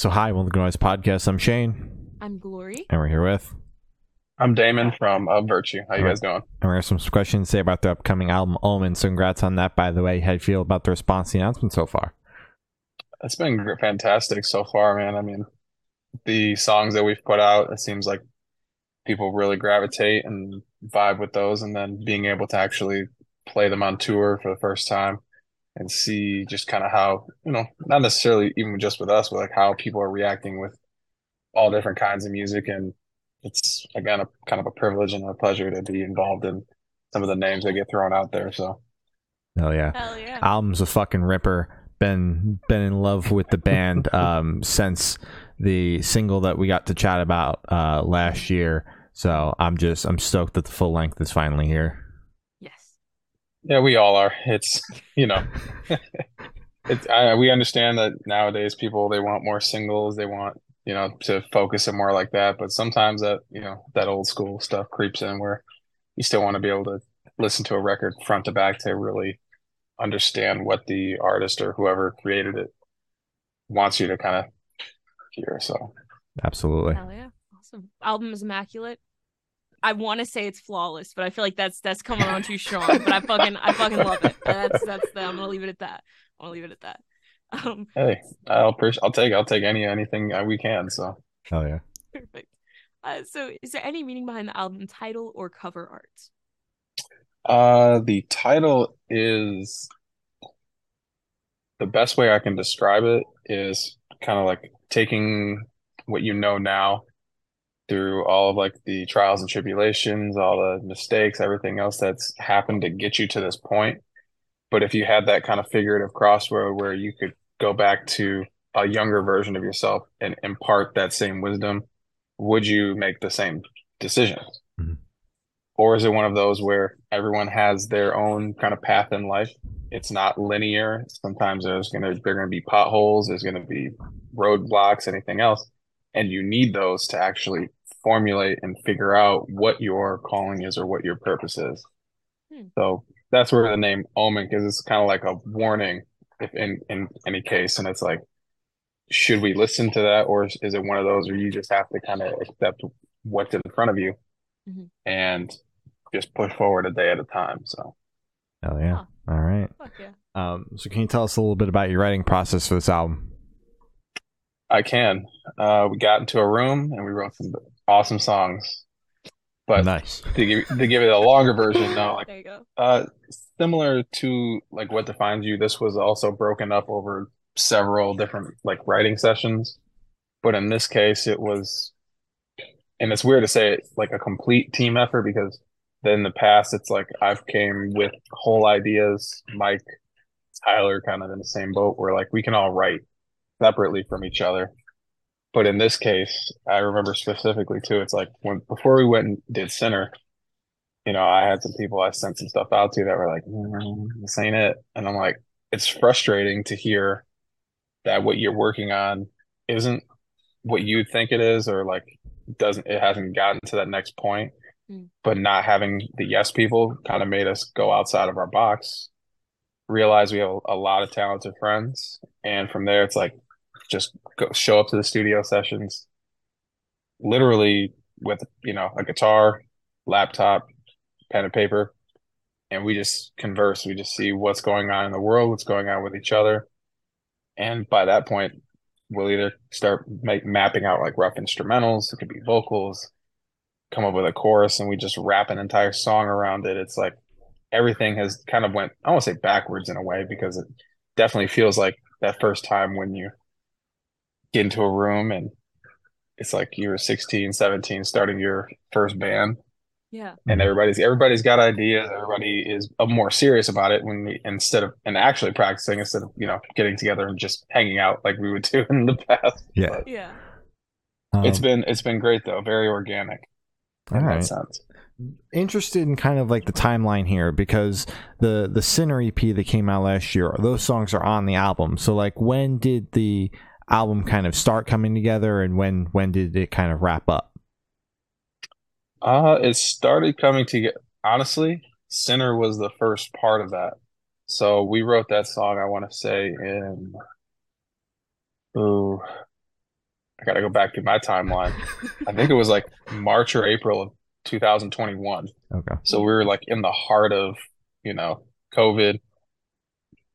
So, hi, welcome to Noise Podcast. I'm Shane, I'm Glory. and we're here with, I'm Damon from Of Virtue. How you guys doing? and we have some questions to say about the upcoming album Omen. So, congrats on that, by the way. How do you feel about the response to the announcement so far? It's been fantastic so far, man. I mean, the songs that we've put out, it seems like people really gravitate and vibe with those, and then being able to actually play them on tour for the first time and see just kind of how, you know, not necessarily even just with us, but like how people are reacting with all different kinds of music. And it's again a kind of a privilege and a pleasure to be involved in some of the names that get thrown out there. So Hell yeah. Hell yeah. album's a fucking ripper. Been been in love with the band um, since the single that we got to chat about uh, last year. So I'm just I'm stoked that the full length is finally here. Yes. Yeah, we all are. It's, you know, it's, I, we understand that nowadays people, they want more singles. They want, you know, to focus it more like that. But sometimes that, you know, that old school stuff creeps in where you still want to be able to listen to a record front to back to really understand what the artist or whoever created it wants you to kind of hear. So, Absolutely. Hell yeah. Awesome. Album is immaculate. I want to say it's flawless, but I feel like that's that's coming on too strong. But I fucking I fucking love it. That's that's the, I'm gonna leave it at that. I'm gonna leave it at that. Um, hey, I'll, appreciate, I'll take, I'll take any, anything uh, we can. So, Hell yeah. perfect. Uh, so, is there any meaning behind the album title or cover art? Uh, the title is the best way I can describe it is kind of like taking what you know now through all of like the trials and tribulations, all the mistakes, everything else that's happened to get you to this point. But if you had that kind of figurative crossroad where you could go back to a younger version of yourself and impart that same wisdom, would you make the same decisions? Mhm. Or is it one of those where everyone has their own kind of path in life? It's not linear. Sometimes there's gonna there gonna be potholes, there's gonna be roadblocks, anything else, and you need those to actually formulate and figure out what your calling is or what your purpose is. Hmm. So that's where the name Omen, because it's kind of like a warning, if in in any case, and it's like, should we listen to that, or is is it one of those where you just have to kind of accept what's in front of you Mhm. and just push forward a day at a time? So. Hell yeah. Huh. All right. Fuck yeah. Um, so can you tell us a little bit about your writing process for this album? I can. Uh, we got into a room and we wrote some awesome songs. But nice. to give to give it a longer version, no, like There you go. uh, similar to like what defines you. This was also broken up over several different like writing sessions, but in this case, it was, and it's weird to say it like a complete team effort because in the past, it's like I've came with whole ideas. Mike, Tyler, kind of in the same boat where like we can all write separately from each other. But in this case, I remember specifically too, it's like when before we went and did Sinner, you know, I had some people I sent some stuff out to that were like, mm, this ain't it. And I'm like, it's frustrating to hear that what you're working on isn't what you think it is, or like doesn't it hasn't gotten to that next point. Mm. But not having the yes people kind of made us go outside of our box, realize we have a, a lot of talented friends, and from there it's like just go show up to the studio sessions literally with you know a guitar laptop pen and paper and we just converse. We just see what's going on in the world what's going on with each other. And by that point we'll either start make, mapping out like rough instrumentals. It could be vocals. Come up with a chorus and we just wrap an entire song around it. It's like everything has kind of went i won't say backwards in a way because it definitely feels like that first time when you get into a room and it's like you were 16 17 starting your first band Yeah. and everybody's everybody's got ideas everybody is uh, more serious about it when we instead of and actually practicing instead of you know getting together and just hanging out like we would do in the past Yeah. But Yeah. Um, it's been it's been great though very organic all in right. that sense interested in kind of like the timeline here because the the Sinner EP that came out last year, those songs are on the album. So like when did the album kind of start coming together and when when did it kind of wrap up? uh it started coming together honestly sinner was the first part of that so we wrote that song i want to say in ooh I got to go back to my timeline. I think it was like March or April of 2021. Okay. So we were like in the heart of, you know, COVID,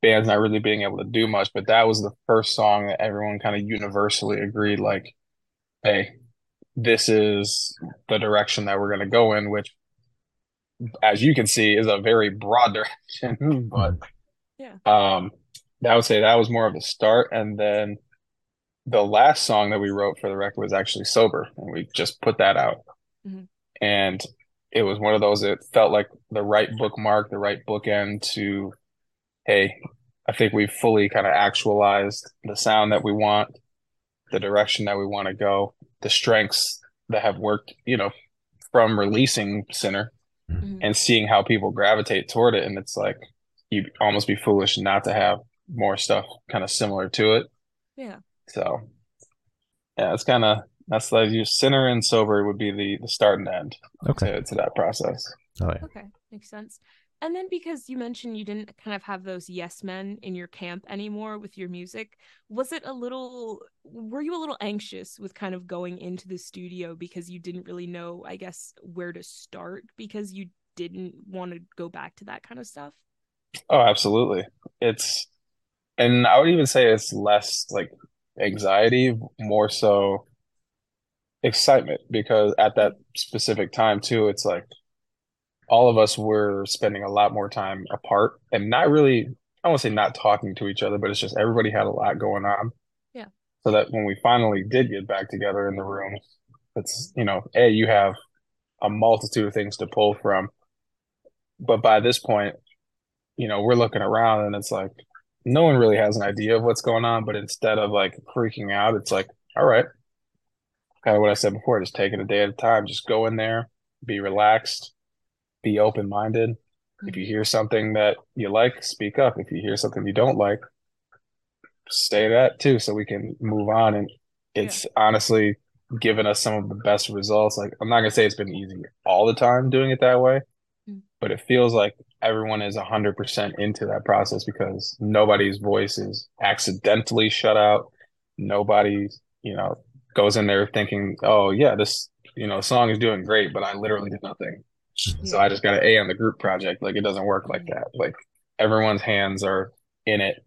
bands not really being able to do much. But that was the first song that everyone kind of universally agreed, like, hey, this is the direction that we're going to go in, which, as you can see, is a very broad direction. but Yeah. um, I would say that was more of a start. And then the last song that we wrote for the record was actually Sober, and we just put that out. Mhm. And it was one of those, it felt like the right bookmark, the right bookend to, hey, I think we've fully kind of actualized the sound that we want, the direction that we want to go, the strengths that have worked, you know, from releasing Sinner Mhm. and seeing how people gravitate toward it. And it's like, you'd almost be foolish not to have more stuff kind of similar to it. Yeah. So, yeah, it's kind of that's like you sinner and sober would be the the start and end Okay. to, to that process. Oh yeah. Okay, makes sense. And then because you mentioned you didn't kind of have those yes men in your camp anymore with your music, was it a little were you a little anxious with kind of going into the studio because you didn't really know, I guess, where to start because you didn't want to go back to that kind of stuff? Oh, absolutely. It's and I would even say it's less like anxiety, more so excitement because at that specific time too, it's like all of us were spending a lot more time apart and not really, I won't say not talking to each other, but it's just everybody had a lot going on. Yeah. So that when we finally did get back together in the room, it's, you know, A, you have a multitude of things to pull from. But by this point, you know, we're looking around and it's like no one really has an idea of what's going on, but instead of like freaking out, it's like, all right, kind of what I said before, just take it a day at a time. Just go in there, be relaxed, be open minded. If you hear something that you like, speak up. If you hear something you don't like, say that too, so we can move on. And it's honestly given us some of the best results. Like, I'm not gonna say it's been easy all the time doing it that way, Mm. but it feels like everyone is 100% into that process because nobody's voice is accidentally shut out. Nobody, you know, goes in there thinking, oh, yeah, this, you know, song is doing great, but I literally did nothing. So I just got an A on the group project. Like, it doesn't work like that. Like, everyone's hands are in it.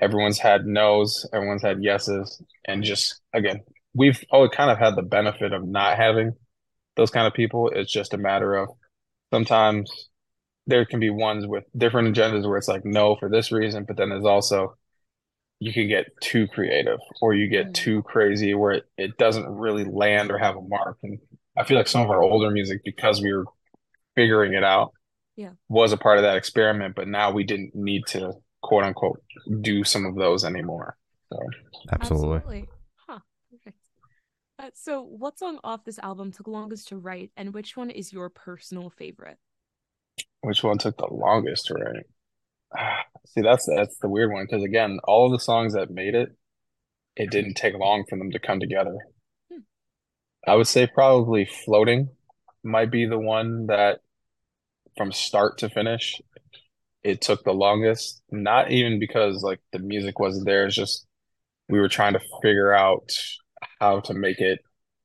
Everyone's had no's, everyone's had yeses. And just, again, we've always kind of had the benefit of not having those kind of people. It's just a matter of sometimes there can be ones with different agendas where it's like no for this reason, but then there's also you can get too creative or you get Mm. too crazy where it, it doesn't really land or have a mark. And I feel like some of our older music, because we were figuring it out, Yeah. was a part of that experiment, but now we didn't need to quote unquote do some of those anymore. So Absolutely. Huh. Perfect. Uh, so, what song off this album took longest to write, and which one is your personal favorite? which one took the longest to write? Ah, See, that's that's the weird one because again, all of the songs that made it, it didn't take long for them to come together. Hmm. I would say probably Floating might be the one that from start to finish, it took the longest. Not even because like the music wasn't there, it's just we were trying to figure out how to make it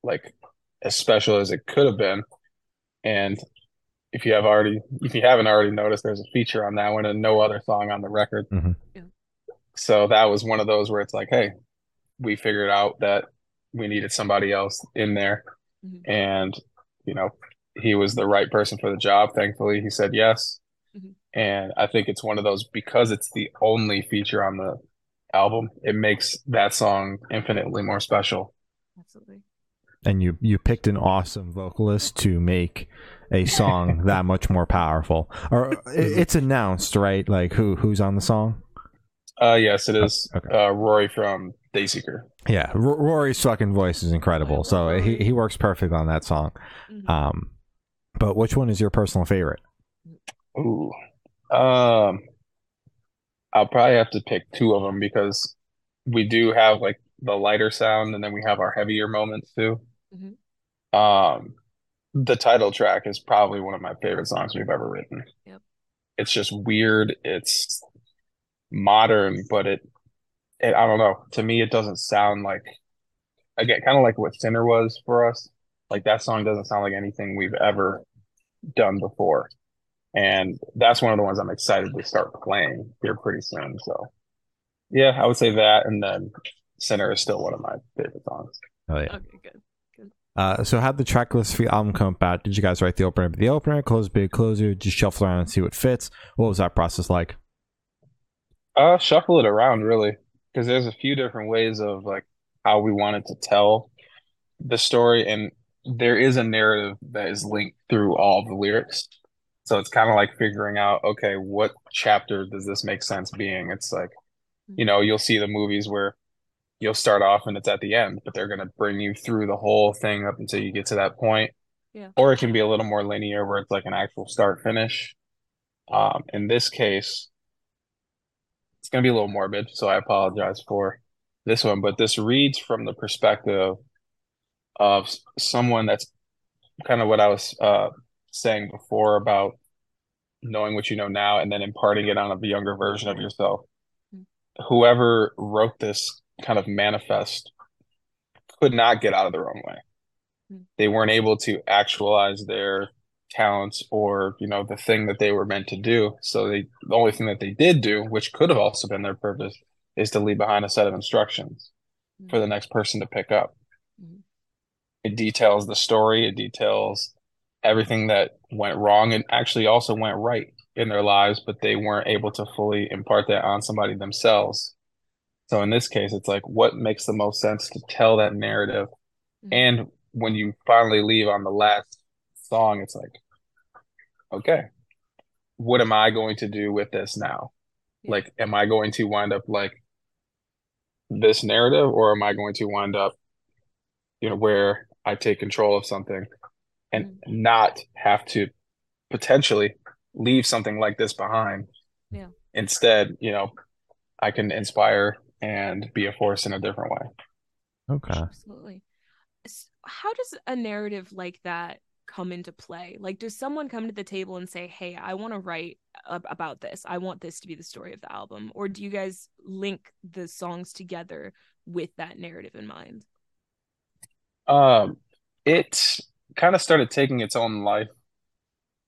like as special as it could have been. And if you have already if you haven't already noticed there's a feature on that one and no other song on the record Mhm. Yeah. so that was one of those where it's like hey we figured out that we needed somebody else in there Mhm. and you know he was the right person for the job thankfully he said yes Mhm. and i think it's one of those because it's the only feature on the album it makes that song infinitely more special Absolutely. And you you picked an awesome vocalist to make a song that much more powerful. Or it's announced, right? Like who who's on the song? uh yes it is Okay. uh rory from dayseeker Yeah, R- Rory's fucking voice is incredible. So he he works perfect on that song. Mhm. Um, but which one is your personal favorite? Ooh. Um, I'll probably have to pick two of them because we do have like the lighter sound and then we have our heavier moments too. Mhm. Um, the title track is probably one of my favorite songs we've ever written. Yep. It's just weird. It's modern, but it, it, I don't know. To me, it doesn't sound like again, kind of like what Sinner was for us. Like that song doesn't sound like anything we've ever done before. And that's one of the ones I'm excited to start playing here pretty soon. So yeah, I would say that and then Sinner is still one of my favorite songs. Oh yeah. Okay, good. Uh, so how'd the track list for the album come about? Did you guys write the opener the opener, close big closer, just shuffle around and see what fits? What was that process like? Uh, shuffle it around really, because there's a few different ways of like how we wanted to tell the story, and there is a narrative that is linked through all the lyrics. So it's kind of like figuring out, okay, what chapter does this make sense being? It's like, you know, you'll see the movies where you'll start off and it's at the end, but they're going to bring you through the whole thing up until you get to that point. Yeah. Or it can be a little more linear where it's like an actual start finish. Um, in this case, it's going to be a little morbid, so I apologize for this one, but this reads from the perspective of someone that's kind of what I was uh, saying before about knowing what you know now and then imparting it on a younger version of yourself. Mm-hmm. Whoever wrote this kind of manifest could not get out of their own way. Mm-hmm. They weren't able to actualize their talents or you know the thing that they were meant to do so they the only thing that they did do which could have also been their purpose is to leave behind a set of instructions Mm-hmm. for the next person to pick up Mhm. It details the story it details everything that went wrong and actually also went right in their lives but they weren't able to fully impart that on somebody themselves so in this case it's like what makes the most sense to tell that narrative Mhm. and when you finally leave on the last song it's like okay what am i going to do with this now Yeah. like am i going to wind up like this narrative or am i going to wind up you know where i take control of something and mm-hmm. not have to potentially leave something like this behind Yeah. instead you know i can inspire and be a force in a different way Okay. Absolutely. How does a narrative like that come into play? Like, does someone come to the table and say, "Hey, I want to write ab- about this. I want this to be the story of the album," or do you guys link the songs together with that narrative in mind? Um, it kind of started taking its own life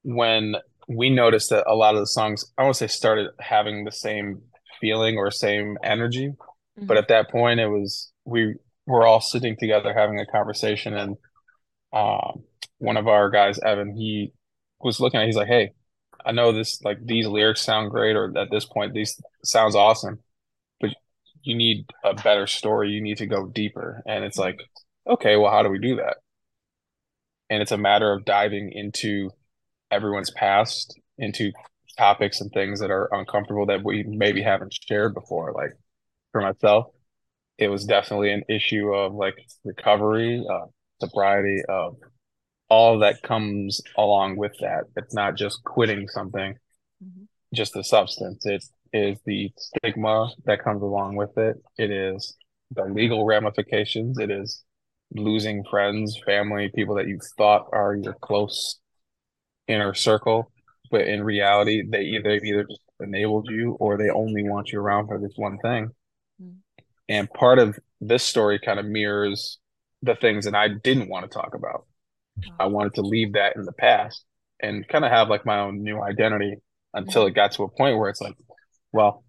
when we noticed that a lot of the songs, I won't say started having the same feeling or same energy, but Mhm. at that point it was we were all sitting together having a conversation and um one of our guys, Evan, he was looking at he's like, Hey, I know this like these lyrics sound great or at this point these sounds awesome, but you need a better story. You need to go deeper. And it's like, okay, well, how do we do that? And it's a matter of diving into everyone's past, into topics and things that are uncomfortable that we maybe haven't shared before. Like for myself, it was definitely an issue of like recovery, uh, sobriety, of all that comes along with that. It's not just quitting something, Mhm. just the substance. It is the stigma that comes along with it. It is the legal ramifications. It is losing friends, family, people that you thought are your close inner circle, but in reality, they either either just enabled you or they only want you around for this one thing. Mm. And part of this story kind of mirrors the things that I didn't want to talk about. I wanted to leave that in the past and kind of have like my own new identity until it got to a point where it's like, well,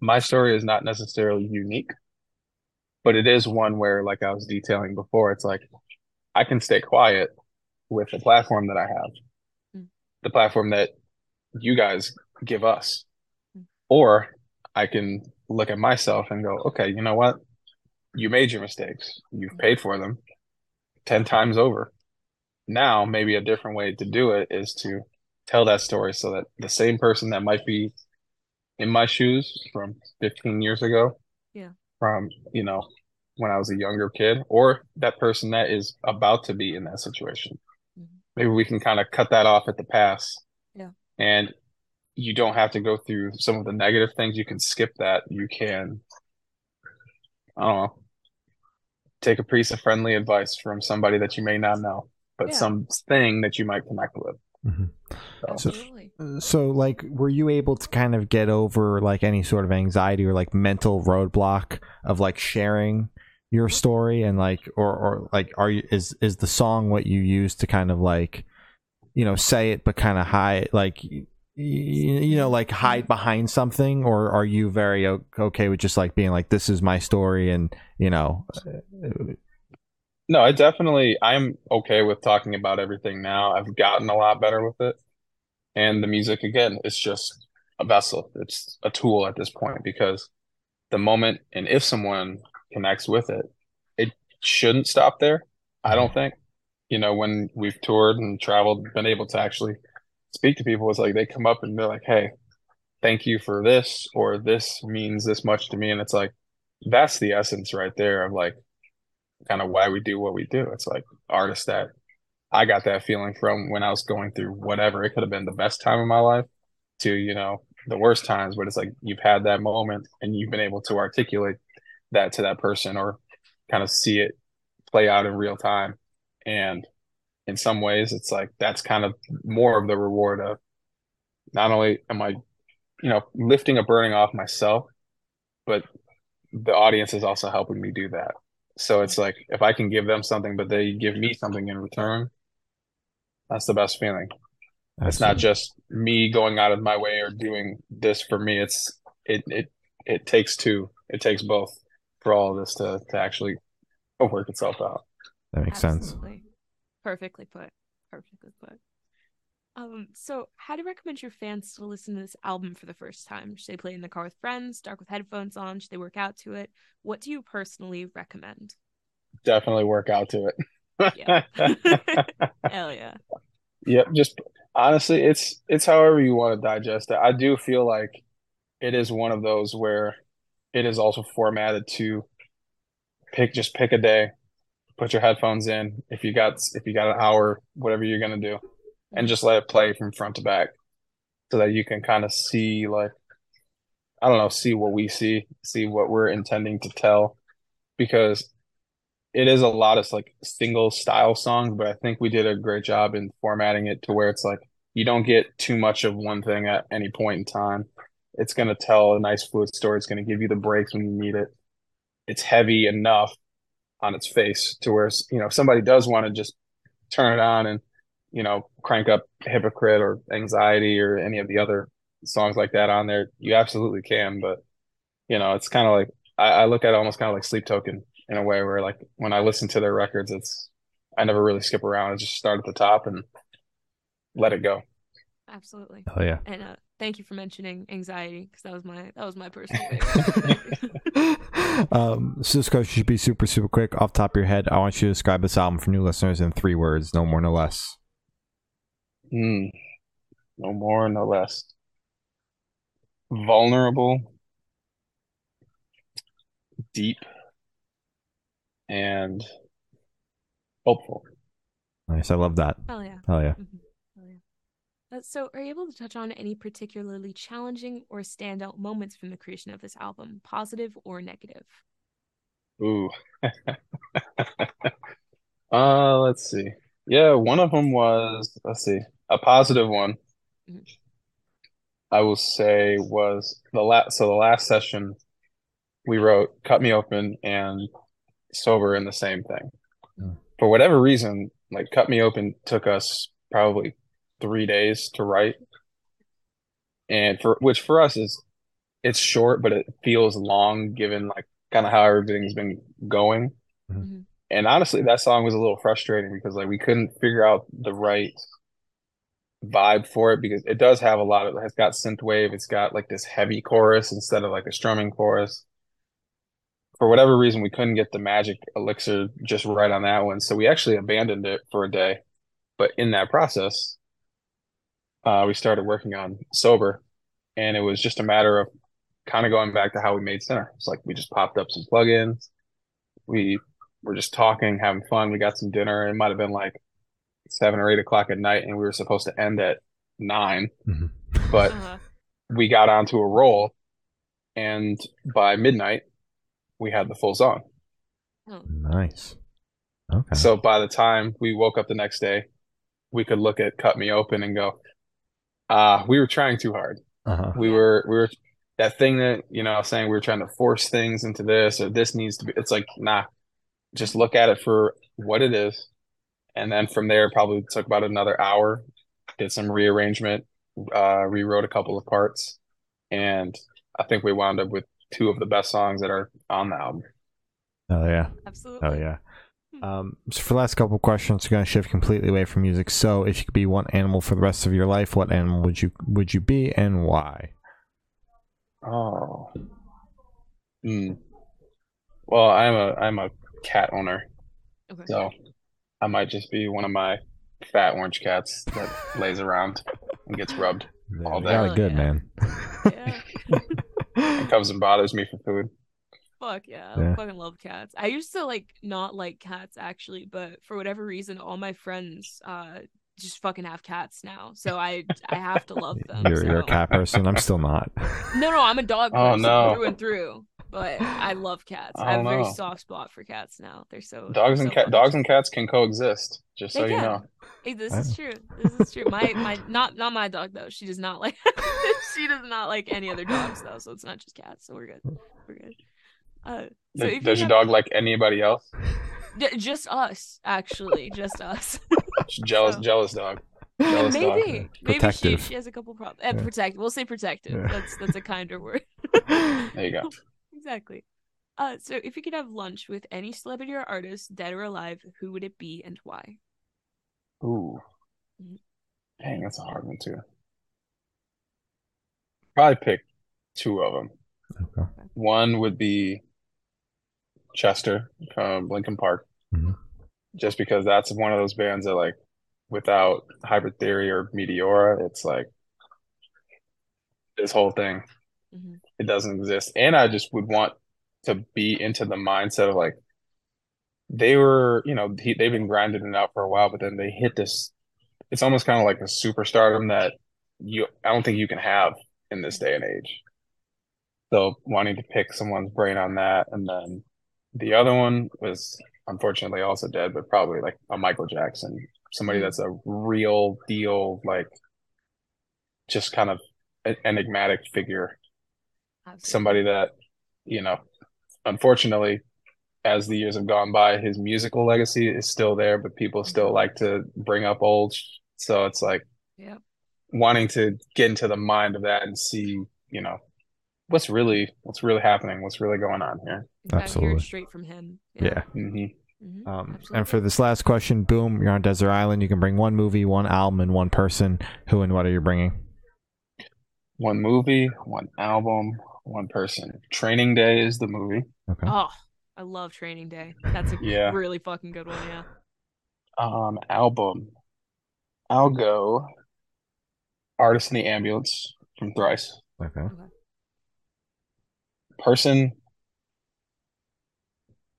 my story is not necessarily unique, but it is one where, like I was detailing before, it's like I can stay quiet with the platform that I have, Mm. the platform that you guys give us, Mm. or I can look at myself and go, okay, you know what? You made your mistakes. You've paid for them 10 times over. Now, maybe a different way to do it is to tell that story so that the same person that might be in my shoes from 15 years ago. From, you know, when I was a younger kid, or that person that is about to be in that situation. Mhm. Maybe we can kind of cut that off at the pass. Yeah. And you don't have to go through some of the negative things. You can skip that. You can, I don't know, take a piece of friendly advice from somebody that you may not know, but Yeah. something that you might connect with. Mhm. So, Absolutely. So, like, were you able to kind of get over like any sort of anxiety or like mental roadblock of like sharing your story and like or or like are you is is the song what you use to kind of like you know say it but kind of hide like you, you know like hide behind something or are you very okay with just like being like this is my story and you know no i definitely i'm okay with talking about everything now. I've gotten a lot better with it. And the music again it's just a vessel. It's a tool at this point because the moment and if someone connects with it it shouldn't stop there i don't mm-hmm. think. You know when we've toured and traveled been able to actually speak to people it's like they come up and they're like hey thank you for this or this means this much to me. And it's like that's the essence right there of like kind of why we do what we do. It's like artists that i got that feeling from when i was going through whatever. It could have been the best time of my life to you know the worst times but it's like you've had that moment and you've been able to articulate that to that person or kind of see it play out in real time. And in some ways it's like that's kind of more of the reward of not only am i you know lifting a burning off myself but the audience is also helping me do that so it's like if i can give them something but they give me something in return that's the best feeling Absolutely. it's not just me going out of my way or doing this for me it's it it it takes two it takes both for all of this to to actually work itself out that makes Absolutely. sense Perfectly put. Perfectly put. Um, so how do you recommend your fans to listen to this album for the first time? Should they play in the car with friends, dark with headphones on? Should they work out to it? What do you personally recommend? Definitely work out to it. yeah. Hell yeah. Yep. Just honestly, it's it's however you want to digest it. I do feel like it is one of those where it is also formatted to pick just pick a day, put your headphones in if you got if you got an hour whatever you're going to do and just let it play from front to back so that you can kind of see like i don't know see what we see see what we're intending to tell because it is a lot of like single style songs but i think we did a great job in formatting it to where it's like you don't get too much of one thing at any point in time. It's going to tell a nice fluid story. It's going to give you the breaks when you need it. It's heavy enough on its face to where you know if somebody does want to just turn it on and you know crank up hypocrite or anxiety or any of the other songs like that on there you absolutely can but you know it's kind of like I, I look at it almost kind of like sleep token in a way where like when i listen to their records it's i never really skip around i just start at the top and let it go absolutely oh yeah and uh, thank you for mentioning anxiety because that was my that was my personal um, so this question should be super super quick off top of your head. I want you to describe this album for new listeners in three words, no more, no less. Mm, no more, no less. Vulnerable, deep, and hopeful. Nice. I love that. Hell yeah. Hell yeah. Mm-hmm. Uh, so, are you able to touch on any particularly challenging or standout moments from the creation of this album, positive or negative? Ooh. uh, let's see. Yeah, one of them was, let's see, a positive one. Mm-hmm. I will say was the last, so the last session we wrote Cut Me Open and Sober in the same thing. Mm. For whatever reason, like Cut Me Open took us probably three days to write, and for which for us is it's short, but it feels long given like kind of how everything's been going. Mm-hmm. And honestly, that song was a little frustrating because like we couldn't figure out the right vibe for it because it does have a lot of it's got synth wave, it's got like this heavy chorus instead of like a strumming chorus. For whatever reason, we couldn't get the magic elixir just right on that one, so we actually abandoned it for a day. But in that process, uh, we started working on sober, and it was just a matter of kind of going back to how we made Sinner. It's like we just popped up some plugins, we were just talking, having fun. We got some dinner. It might have been like seven or eight o'clock at night, and we were supposed to end at 9 mm-hmm. but uh-huh. we got onto a roll, and by midnight, we had the full song. Oh. Nice. Okay. So by the time we woke up the next day, we could look at "Cut Me Open" and go, uh, we were trying too hard. Uh-huh. We were we were that thing that you know saying we were trying to force things into this or this needs to be. It's like nah, just look at it for what it is, and then from there, probably took about another hour. Did some rearrangement, uh, rewrote a couple of parts, and I think we wound up with two of the best songs that are on the album. Oh yeah. Absolutely. Oh yeah. Um, so for the last couple of questions, we're gonna shift completely away from music. So, if you could be one animal for the rest of your life, what animal would you would you be, and why? Oh. Hmm. Well, I'm a I'm a cat owner, Okay. so I might just be one of my fat orange cats that lays around and gets rubbed Yeah, All day. got it good, yeah. man. Yeah. and comes and bothers me for food. Fuck yeah. Yeah. I fucking love cats. I used to like not like cats actually, but for whatever reason, all my friends uh just fucking have cats now. So I I have to love them. You're, you're a cat person. I'm still not. No, no, I'm a dog Oh, person no. through and through. But I love cats. Oh, I have a very no. soft spot for cats now. They're so Dogs so and cat dogs and cats can coexist. Just They so you know. Hey, this is true. This is true. My my not not my dog though. She does not like she does not like any other dogs though. So it's not just cats. So we're good. We're good. Uh, so Does, if does you your have- dog like anybody else? J- just us, actually, just us. Jealous, So- jealous dog. Jealous dog. maybe, maybe she, she has a couple problems. Uh, Yeah. Protect. We'll say protective. Yeah. That's that's a kinder word. There you go. exactly. Uh, so if you could have lunch with any celebrity or artist, dead or alive, who would it be and why? Ooh. Mhm. Dang, that's a hard one too. Probably pick two of them. Okay. One would be Chester from Linkin Park, Mhm. just because that's one of those bands that like without Hybrid Theory or Meteora, it's like this whole thing Mhm. it doesn't exist. And I just would want to be into the mindset of like they were, you know, he, they've been grinding it out for a while, but then they hit this. It's almost kind of like a superstardom that you I don't think you can have in this day and age. So wanting to pick someone's brain on that, and then the other one was unfortunately also dead, but probably like a Michael Jackson, somebody that's a real deal, like just kind of en- enigmatic figure Absolutely. somebody that you know unfortunately as the years have gone by his musical legacy is still there but people still like to bring up old so it's like Yep. wanting to get into the mind of that and see you know what's really what's really happening what's really going on here You gotta hear Absolutely. straight from him. Yeah. hmm Mhm. Um, and for this last question, boom, you're on Desert Island. You can bring one movie, one album, and one person. Who and what are you bringing? one movie one album one person training day is the movie Okay. Oh, I love Training Day. That's a Yeah. really fucking good one. Yeah. um album i'll go artist in the ambulance from thrice Okay. person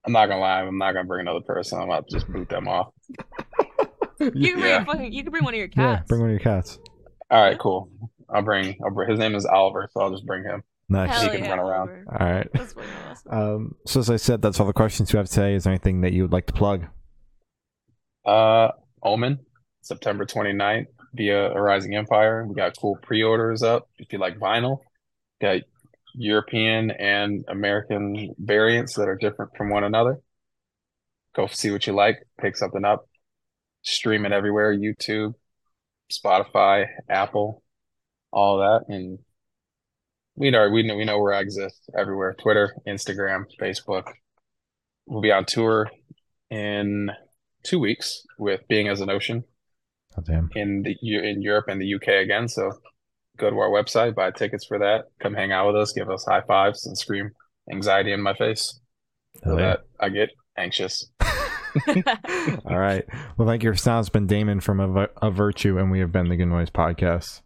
I'm not gonna lie, I'm not gonna bring another person. I'm about to just boot them off. You can bring Yeah. a fucking. You can bring one of your Yeah, cats. bring one of your cats. All right, cool. I'll bring. I'll bring. His name is Oliver, so I'll just bring him. Nice. He Hell can yeah, run around. Oliver. All right. That's fucking awesome. Um, so as I said, that's all the questions we have today. Is there anything that you would like to plug? Uh, Omen, September 29th via Arising Empire. We got cool pre-orders up if you like vinyl. Got European and American variants that are different from one another. Go see what you like, pick something up, stream it everywhere, YouTube, Spotify, Apple, all that. And we know we know we know where I exist everywhere. Twitter, Instagram, Facebook. We'll be on tour in two weeks with Being as an Ocean Oh, damn. in the in Europe and the UK again. So go to our website, buy tickets for that. Come hang out with us, give us high fives, and scream anxiety in my face so Hell yeah. that I get anxious. All right. Well, thank you for sound. It's been Damon from a, a Virtue, and we have been the Good Noise Podcast.